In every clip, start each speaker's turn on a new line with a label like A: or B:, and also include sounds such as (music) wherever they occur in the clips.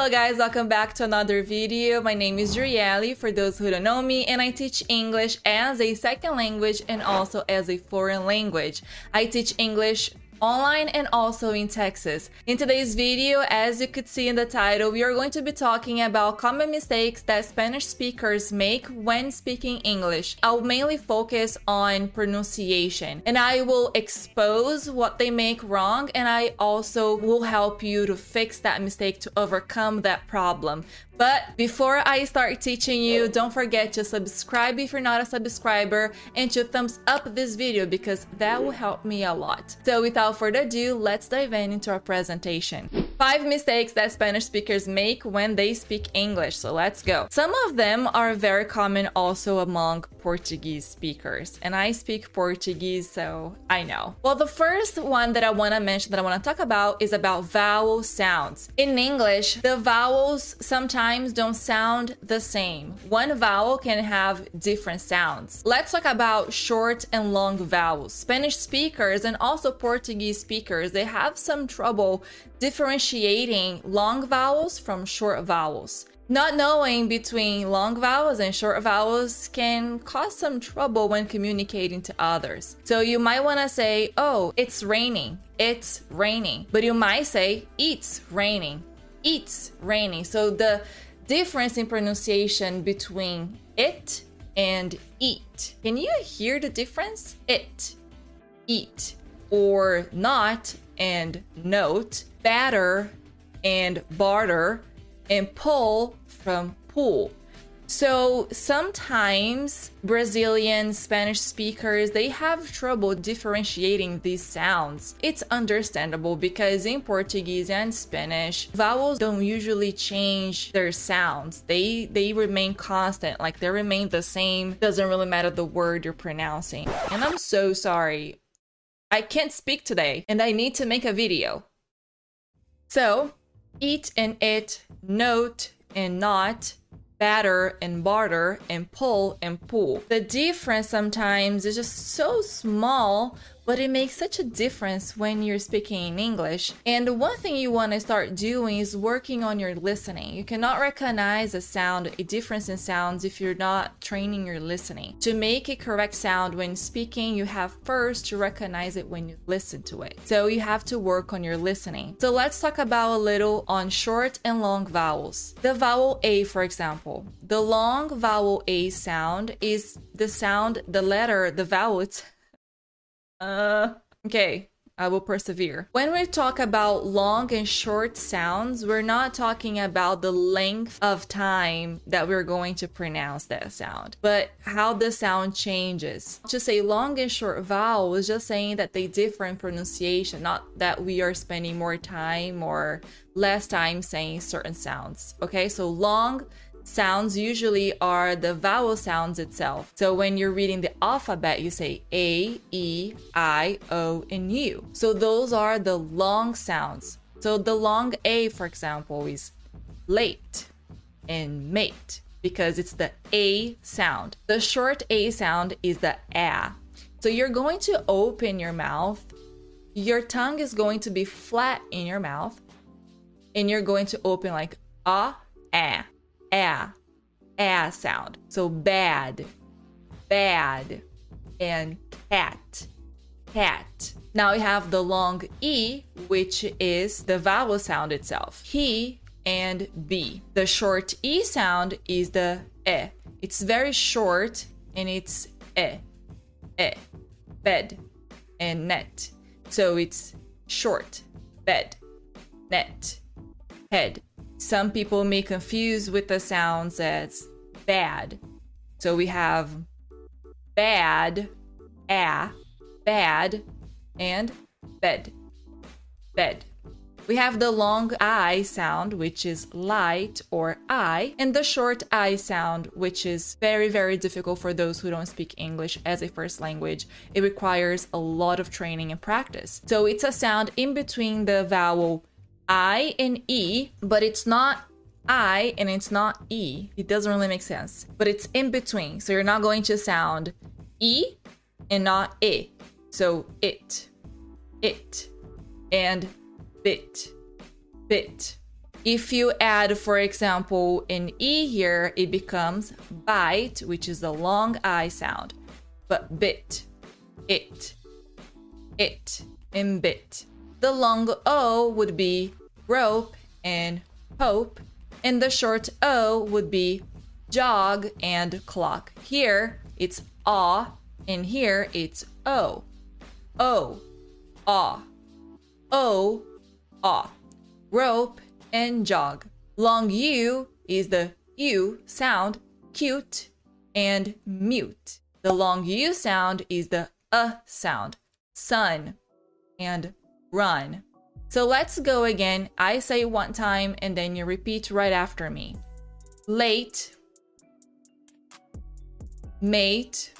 A: Hello guys, welcome back to another video. My name is Drielle, for those who don't know me, and I teach English as a second language and also as a foreign language. I teach English online and also in Texas. In today's video, as you could see in the title, we are going to be talking about common mistakes that Spanish speakers make when speaking English. I'll mainly focus on pronunciation and I will expose what they make wrong and I also will help you to fix that mistake to overcome that problem. But before I start teaching you, don't forget to subscribe if you're not a subscriber and to thumbs up this video because that will help me a lot. So without further ado, let's dive in into our presentation. Five mistakes that Spanish speakers make when they speak English. So let's go. Some of them are very common also among Portuguese speakers. And I speak Portuguese, so I know. Well, the first one that I want to mention that I want to talk about is about vowel sounds. In English, the vowels sometimes don't sound the same. One vowel can have different sounds. Let's talk about short and long vowels. Spanish speakers and also Portuguese speakers, they have some trouble differentiating long vowels from short vowels. Not knowing between long vowels and short vowels can cause some trouble when communicating to others. So you might want to say, oh, it's raining, it's raining. But you might say, it's raining, it's raining. So the difference in pronunciation between it and eat. Can you hear the difference? It, eat, or not and note, batter and barter, and pull from pool. So sometimes Brazilian Spanish speakers they have trouble differentiating these sounds. It's understandable because in Portuguese and Spanish, vowels don't usually change their sounds. They they remain constant, like they remain the same. Doesn't really matter the word you're pronouncing. And I'm so sorry. I can't speak today and I need to make a video. So, eat and it, note and not, batter and barter, and pull and pull. The difference sometimes is just so small but it makes such a difference when you're speaking in English. And one thing you want to start doing is working on your listening. You cannot recognize a sound, a difference in sounds, if you're not training your listening. To make a correct sound when speaking, you have first to recognize it when you listen to it. So you have to work on your listening. So let's talk about a little on short and long vowels. The vowel A, for example. The long vowel A sound is the sound, the letter, the vowel, uh, okay. I will persevere. When we talk about long and short sounds, we're not talking about the length of time that we're going to pronounce that sound, but how the sound changes. To say long and short vowel is just saying that they differ in pronunciation, not that we are spending more time or less time saying certain sounds. Okay, so long sounds usually are the vowel sounds itself. So when you're reading the alphabet, you say A, E, I, O, and U. So those are the long sounds. So the long A, for example, is late and mate because it's the A sound. The short A sound is the A. So you're going to open your mouth. Your tongue is going to be flat in your mouth and you're going to open like a, a ah, ah sound. So bad, bad, and cat, cat. Now we have the long E, which is the vowel sound itself. He and B. The short E sound is the E. It's very short and it's E, E, bed, and net. So it's short, bed, net, head. Some people may confuse with the sounds as bad. So we have bad, ah, bad, and bed, bed. We have the long I sound, which is light or I, and the short I sound, which is very, very difficult for those who don't speak English as a first language. It requires a lot of training and practice. So it's a sound in between the vowel I and E, but it's not I and it's not E. It doesn't really make sense, but it's in between. So you're not going to sound E and not E. So it, it, and bit, bit. If you add, for example, an E here, it becomes bite, which is the long I sound. But bit, it, it, and bit. The long O would be rope and hope, and the short O would be jog and clock. Here it's ah, and here it's o. O, ah, o, ah. Rope and jog. Long U is the U sound, cute and mute. The long U sound is the uh sound, sun and run. So let's go again. I say one time and then you repeat right after me. Late, mate,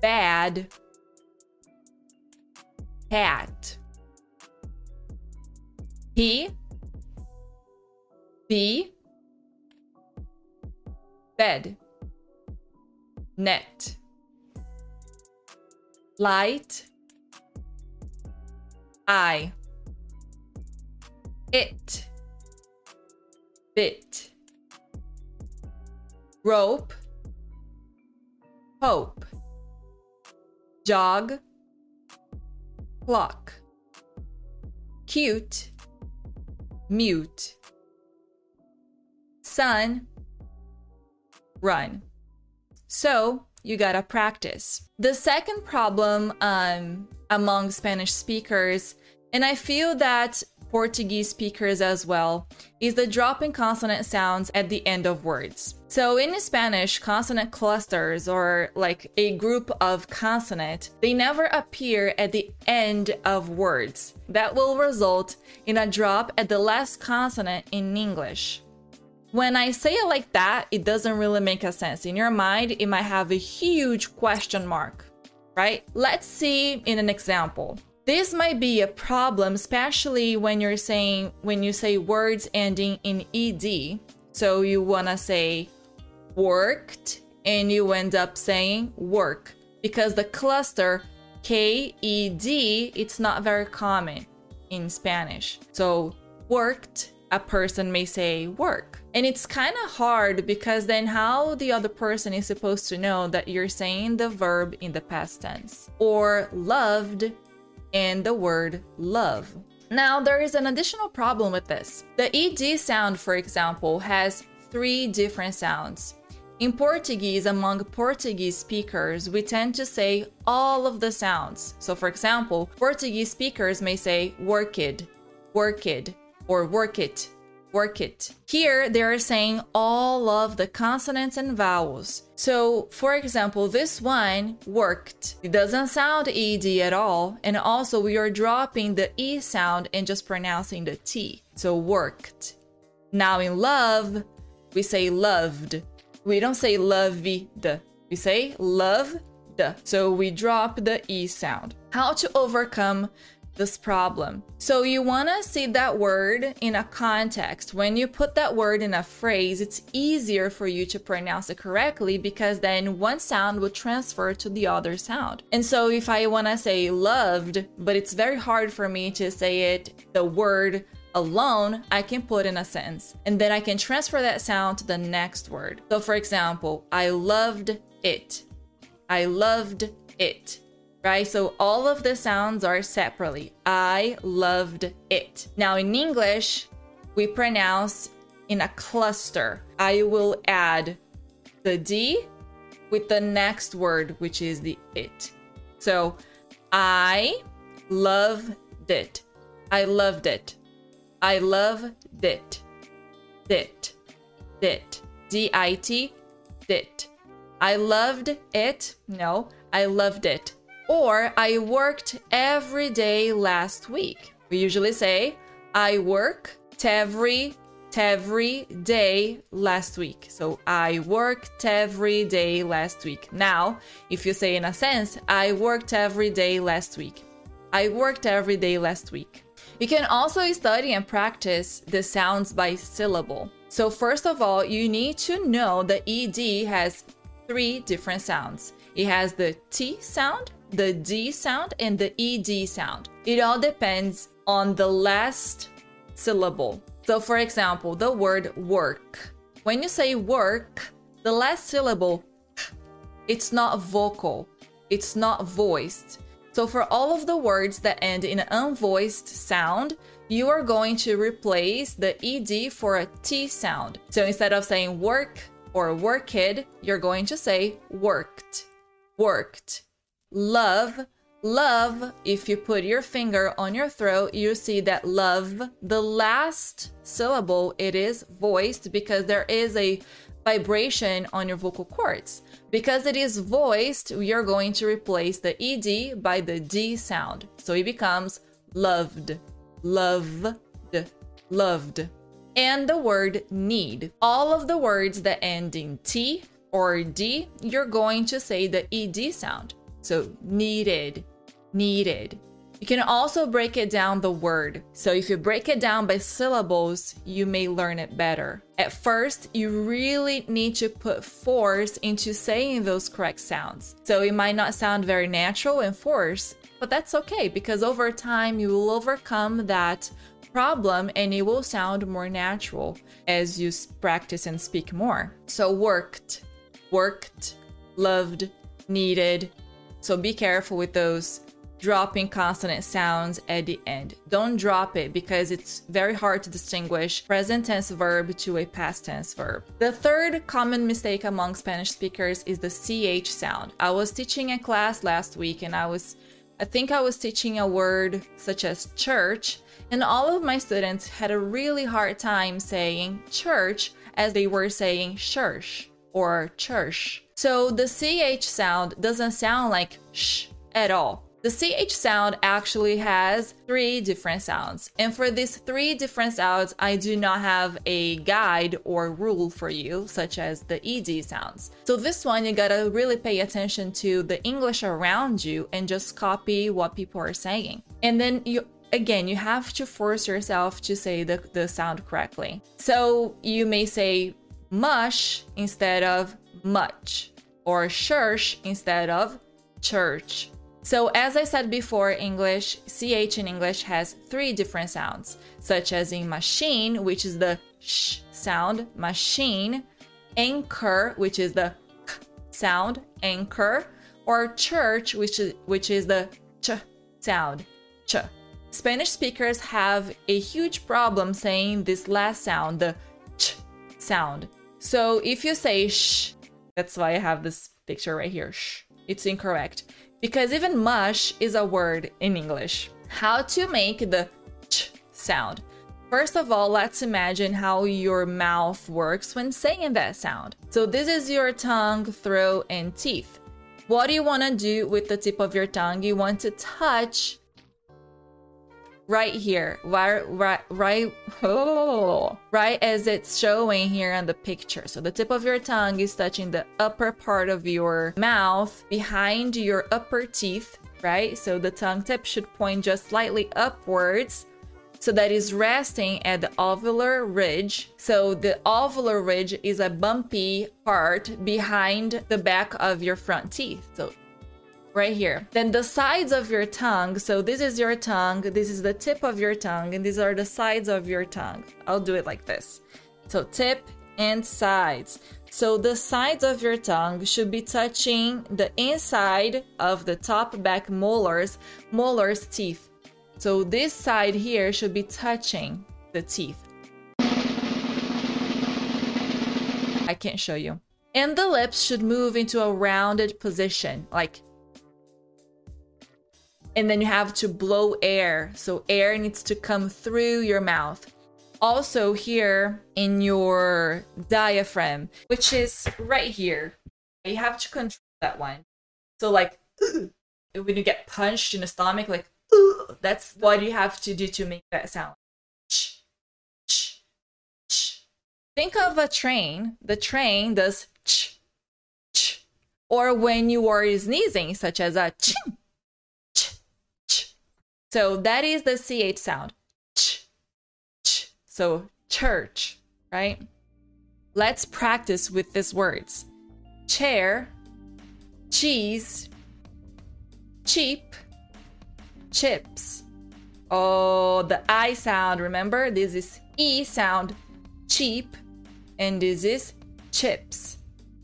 A: bad, hat. He, be, bed, net, light, I, it, bit, rope, hope, jog, clock, cute, mute, sun, run. So you gotta practice. The second problem um, among Spanish speakers, and I feel that Portuguese speakers as well, is the drop in consonant sounds at the end of words. So in Spanish, consonant clusters or like a group of consonant, they never appear at the end of words. That will result in a drop at the last consonant in English. When I say it like that, it doesn't really make a sense. In your mind, it might have a huge question mark right? Let's see in an example. This might be a problem, especially when you're saying, when you say words ending in ed. So you want to say worked and you end up saying work because the cluster KED, it's not very common in Spanish. So worked, a person may say work. And it's kind of hard because then how the other person is supposed to know that you're saying the verb in the past tense or loved and the word love. Now, there is an additional problem with this. The ED sound, for example, has three different sounds. In Portuguese, among Portuguese speakers, we tend to say all of the sounds. So, for example, Portuguese speakers may say worked, worked, or work it, work it. Here, they're saying all of the consonants and vowels. So, for example, this one worked. It doesn't sound ED at all. And also, we are dropping the E sound and just pronouncing the T. So, worked. Now, in love, we say loved. We don't say loved. We say loved. So, we drop the E sound. How to overcome this problem. So you want to see that word in a context. When you put that word in a phrase, it's easier for you to pronounce it correctly because then one sound will transfer to the other sound. And so if I want to say loved, but it's very hard for me to say it the word alone, I can put in a sentence and then I can transfer that sound to the next word. So for example, I loved it. I loved it right? So all of the sounds are separately. I loved it. Now in English, we pronounce in a cluster. I will add the D with the next word, which is the it. So I loved it. I loved it. I love it. Dit. Dit. D I T. Dit. I loved it. No, I loved it. Or I worked every day last week. We usually say I worked every every day last week. So I worked every day last week. Now, if you say in a sense, I worked every day last week. I worked every day last week. You can also study and practice the sounds by syllable. So, first of all, you need to know the ED has three different sounds. It has the T sound, the D sound, and the ED sound. It all depends on the last syllable. So, for example, the word work. When you say work, the last syllable, it's not vocal, it's not voiced. So, for all of the words that end in an unvoiced sound, you are going to replace the ed for a t sound. So, instead of saying work or worked, you're going to say worked, worked. Love Love, if you put your finger on your throat, you see that love, the last syllable, it is voiced because there is a vibration on your vocal cords. Because it is voiced, we are going to replace the ed by the d sound. So it becomes loved, loved, loved. And the word need. All of the words that end in t or d, you're going to say the ed sound. So needed, needed. You can also break it down the word. So if you break it down by syllables, you may learn it better. At first, you really need to put force into saying those correct sounds. So it might not sound very natural and forced, but that's okay because over time you will overcome that problem and it will sound more natural as you practice and speak more. So worked, worked, loved, needed, so be careful with those dropping consonant sounds at the end. Don't drop it because it's very hard to distinguish present tense verb to a past tense verb. The third common mistake among Spanish speakers is the CH sound. I was teaching a class last week and I was I think I was teaching a word such as church and all of my students had a really hard time saying church as they were saying church or church. So the CH sound doesn't sound like sh at all. The CH sound actually has three different sounds. And for these three different sounds, I do not have a guide or rule for you, such as the ED sounds. So this one, you gotta really pay attention to the English around you and just copy what people are saying. And then you again, you have to force yourself to say the, the sound correctly. So you may say mush instead of much, or church instead of church. So, as I said before, English, CH in English has three different sounds, such as in machine, which is the sh sound, machine, anchor, which is the k sound, anchor, or church, which is, which is the ch sound, ch. Spanish speakers have a huge problem saying this last sound, the ch sound. So if you say sh that's why I have this picture right here. Shh. It's incorrect. Because even mush is a word in English. How to make the ch sound. First of all, let's imagine how your mouth works when saying that sound. So this is your tongue, throat, and teeth. What do you want to do with the tip of your tongue? You want to touch right here, right, right, right, oh, right as it's showing here on the picture. So the tip of your tongue is touching the upper part of your mouth behind your upper teeth, right? So the tongue tip should point just slightly upwards. So that is resting at the alveolar ridge. So the alveolar ridge is a bumpy part behind the back of your front teeth. So right here. Then the sides of your tongue. So this is your tongue, this is the tip of your tongue, and these are the sides of your tongue. I'll do it like this. So tip and sides. So the sides of your tongue should be touching the inside of the top back molars, molars teeth. So this side here should be touching the teeth. I can't show you. And the lips should move into a rounded position, like and then you have to blow air. So air needs to come through your mouth. Also, here in your diaphragm, which is right here, you have to control that one. So, like, (clears throat) when you get punched in the stomach, like (clears throat) that's what you have to do to make that sound. Think of a train. The train does ch, ch. Or when you are sneezing, such as a ch, ch, ch. So that is the ch sound. Ch, ch. So church, right? Let's practice with these words. Chair, cheese, cheap, chips. Oh, the I sound, remember? This is E sound, cheap, and this is chips.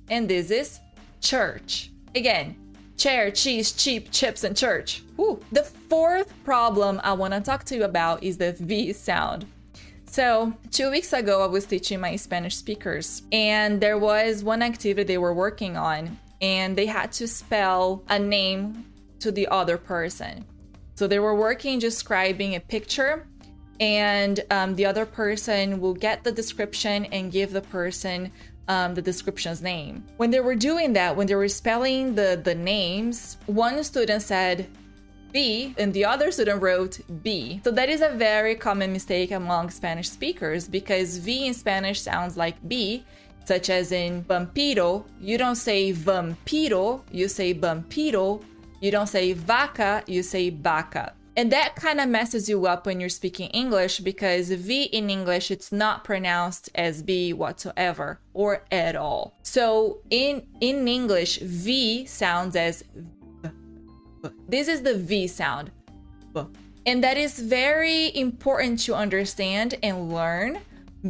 A: And this is church. Again, chair, cheese, cheap, chips, and church. Whew. The fourth problem I want to talk to you about is the V sound. So, two weeks ago, I was teaching my Spanish speakers, and there was one activity they were working on, and they had to spell a name to the other person. So they were working describing a picture, and um, the other person will get the description and give the person um, the description's name. When they were doing that, when they were spelling the, the names, one student said B and the other student wrote B. So that is a very common mistake among Spanish speakers because V in Spanish sounds like B, such as in vampiro. You don't say vampiro, you say vampiro you don't say vaca, you say vaca. And that kind of messes you up when you're speaking English because V in English, it's not pronounced as B whatsoever or at all. So in, in English, V sounds as v. This is the V sound. And that is very important to understand and learn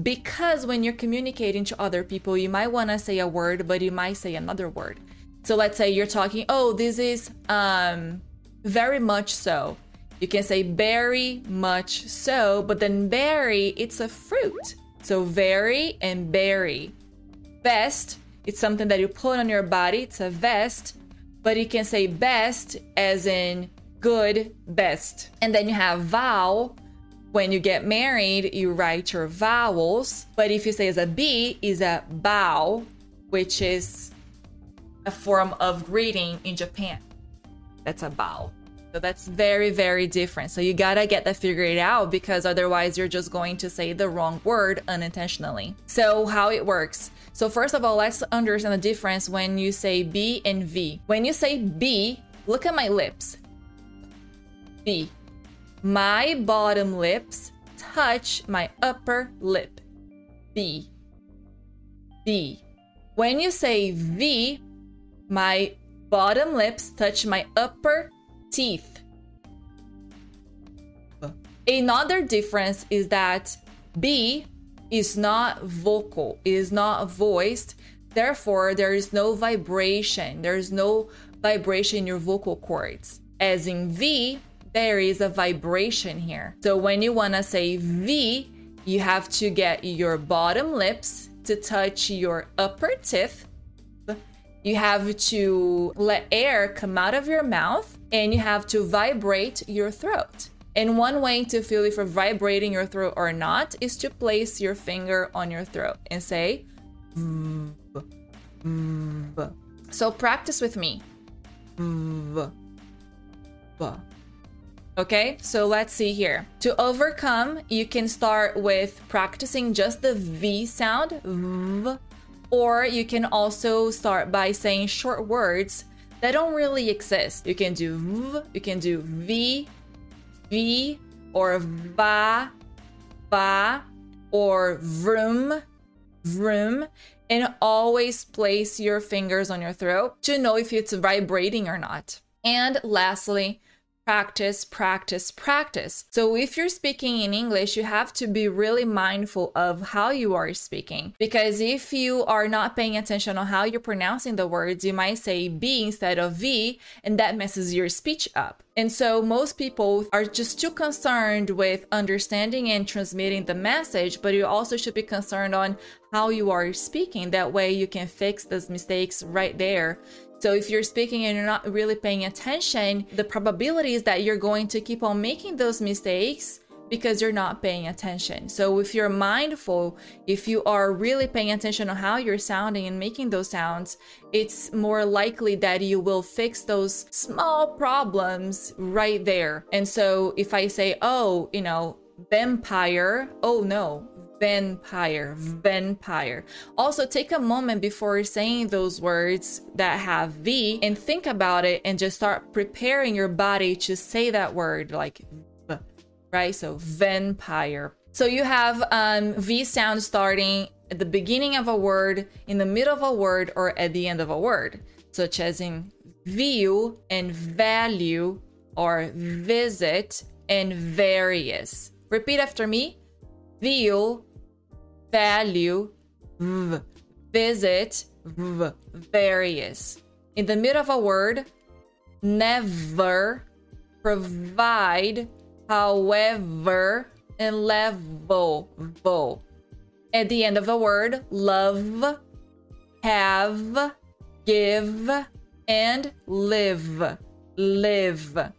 A: because when you're communicating to other people, you might want to say a word, but you might say another word. So let's say you're talking, oh, this is um, very much so. You can say very much so, but then berry, it's a fruit. So very and berry. Vest, it's something that you put on your body, it's a vest, but you can say best as in good, best. And then you have vow. When you get married, you write your vowels, but if you say as a B, is a bow, which is a form of greeting in Japan. That's a bow. So that's very, very different. So you gotta get that figured out because otherwise you're just going to say the wrong word unintentionally. So, how it works. So, first of all, let's understand the difference when you say B and V. When you say B, look at my lips. B. My bottom lips touch my upper lip. B. B. When you say V, my bottom lips touch my upper teeth. Another difference is that B is not vocal, is not voiced. Therefore, there is no vibration. There is no vibration in your vocal cords. As in V, there is a vibration here. So when you want to say V, you have to get your bottom lips to touch your upper teeth you have to let air come out of your mouth and you have to vibrate your throat. And one way to feel if you're vibrating your throat or not is to place your finger on your throat and say, v, v. So practice with me. V. Okay, so let's see here. To overcome, you can start with practicing just the V sound. Or you can also start by saying short words that don't really exist. You can do v, you can do v, v, or va, va, or vroom, vroom, and always place your fingers on your throat to know if it's vibrating or not. And lastly, practice, practice, practice. So if you're speaking in English, you have to be really mindful of how you are speaking. Because if you are not paying attention on how you're pronouncing the words, you might say B instead of V, and that messes your speech up. And so most people are just too concerned with understanding and transmitting the message, but you also should be concerned on how you are speaking. That way you can fix those mistakes right there so if you're speaking and you're not really paying attention, the probability is that you're going to keep on making those mistakes because you're not paying attention. So if you're mindful, if you are really paying attention on how you're sounding and making those sounds, it's more likely that you will fix those small problems right there. And so if I say, "Oh, you know, vampire," oh no, vampire, vampire. Also, take a moment before saying those words that have V and think about it and just start preparing your body to say that word like v, right? So, vampire. So, you have um, V sound starting at the beginning of a word, in the middle of a word, or at the end of a word, such as in view and value, or visit and various. Repeat after me view, value, v, visit, v, various. In the middle of a word, never, provide, however, and level, vo. At the end of a word, love, have, give, and live, live.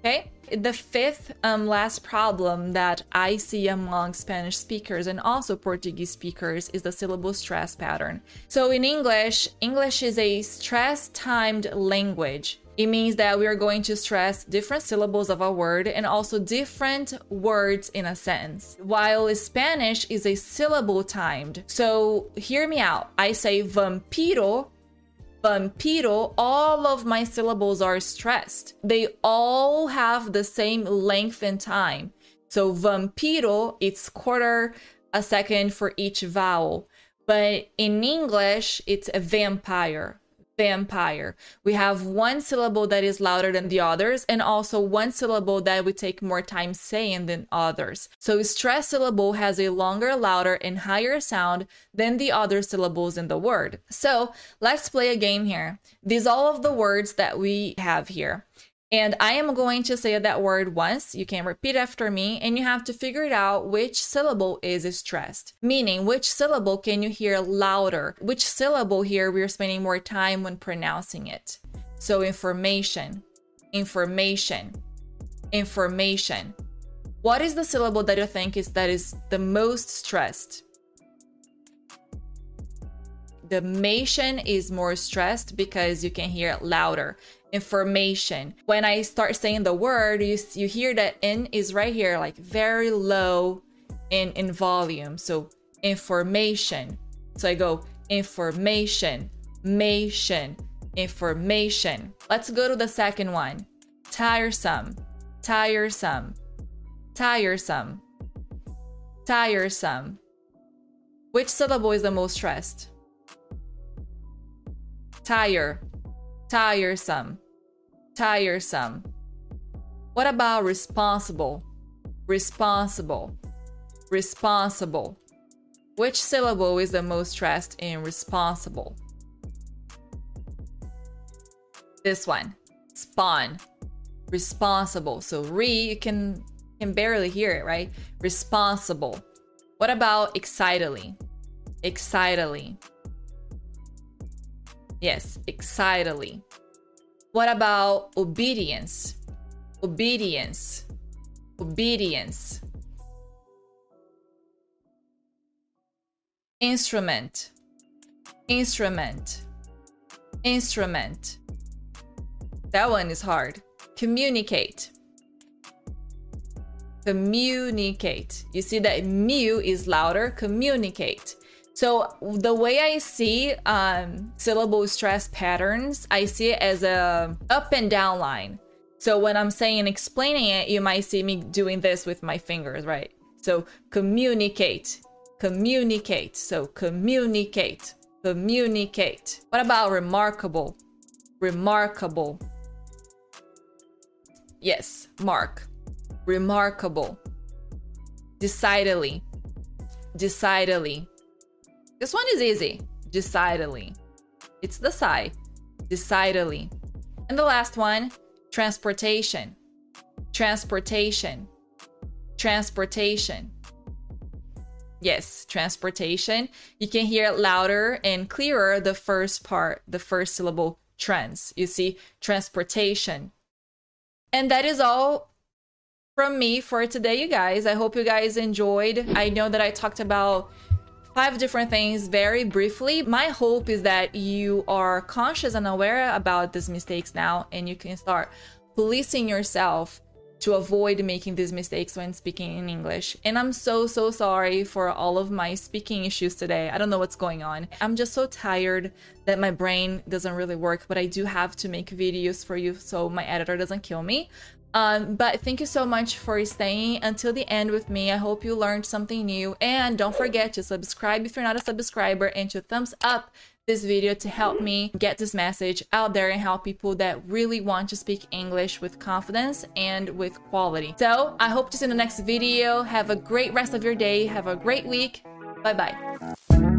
A: Okay? the fifth um, last problem that I see among Spanish speakers and also Portuguese speakers is the syllable stress pattern. So in English, English is a stress timed language. It means that we are going to stress different syllables of a word and also different words in a sentence. While Spanish is a syllable timed. So hear me out. I say vampiro Um, vampiro, all of my syllables are stressed. They all have the same length and time. So um, vampiro, it's quarter a second for each vowel. But in English, it's a vampire vampire. We have one syllable that is louder than the others, and also one syllable that we take more time saying than others. So, stress syllable has a longer, louder, and higher sound than the other syllables in the word. So, let's play a game here. These all of the words that we have here. And I am going to say that word once. You can repeat after me, and you have to figure it out which syllable is stressed. Meaning, which syllable can you hear louder? Which syllable here we're spending more time when pronouncing it? So, information, information, information. What is the syllable that you think is that is the most stressed? The mation is more stressed because you can hear it louder information. When I start saying the word, you, you hear that N is right here, like very low in, in volume. So information. So I go information, mation, information. Let's go to the second one. Tiresome, tiresome, tiresome, tiresome. Which syllable is the most stressed? Tire, tiresome, tiresome. What about responsible? Responsible, responsible. Which syllable is the most stressed in responsible? This one, spawn, responsible. So re, you can can barely hear it, right? Responsible. What about excitedly? Excitedly. Yes, excitedly. What about obedience? Obedience. Obedience. Instrument. Instrument. Instrument. That one is hard. Communicate. Communicate. You see that mu is louder. Communicate. So the way I see um, syllable stress patterns, I see it as a up and down line. So when I'm saying explaining it, you might see me doing this with my fingers, right? So communicate, communicate. So communicate, communicate. What about remarkable? Remarkable. Yes, mark. Remarkable. Decidedly. Decidedly. This one is easy. Decidedly. It's the sigh. Decidedly. And the last one, transportation. Transportation. Transportation. Yes, transportation. You can hear it louder and clearer the first part, the first syllable, trans. You see, transportation. And that is all from me for today, you guys. I hope you guys enjoyed. I know that I talked about five different things very briefly. My hope is that you are conscious and aware about these mistakes now and you can start policing yourself to avoid making these mistakes when speaking in English. And I'm so, so sorry for all of my speaking issues today. I don't know what's going on. I'm just so tired that my brain doesn't really work, but I do have to make videos for you so my editor doesn't kill me. Um, but thank you so much for staying until the end with me. I hope you learned something new. And don't forget to subscribe if you're not a subscriber and to thumbs up this video to help me get this message out there and help people that really want to speak English with confidence and with quality. So I hope to see you in the next video. Have a great rest of your day. Have a great week. Bye bye.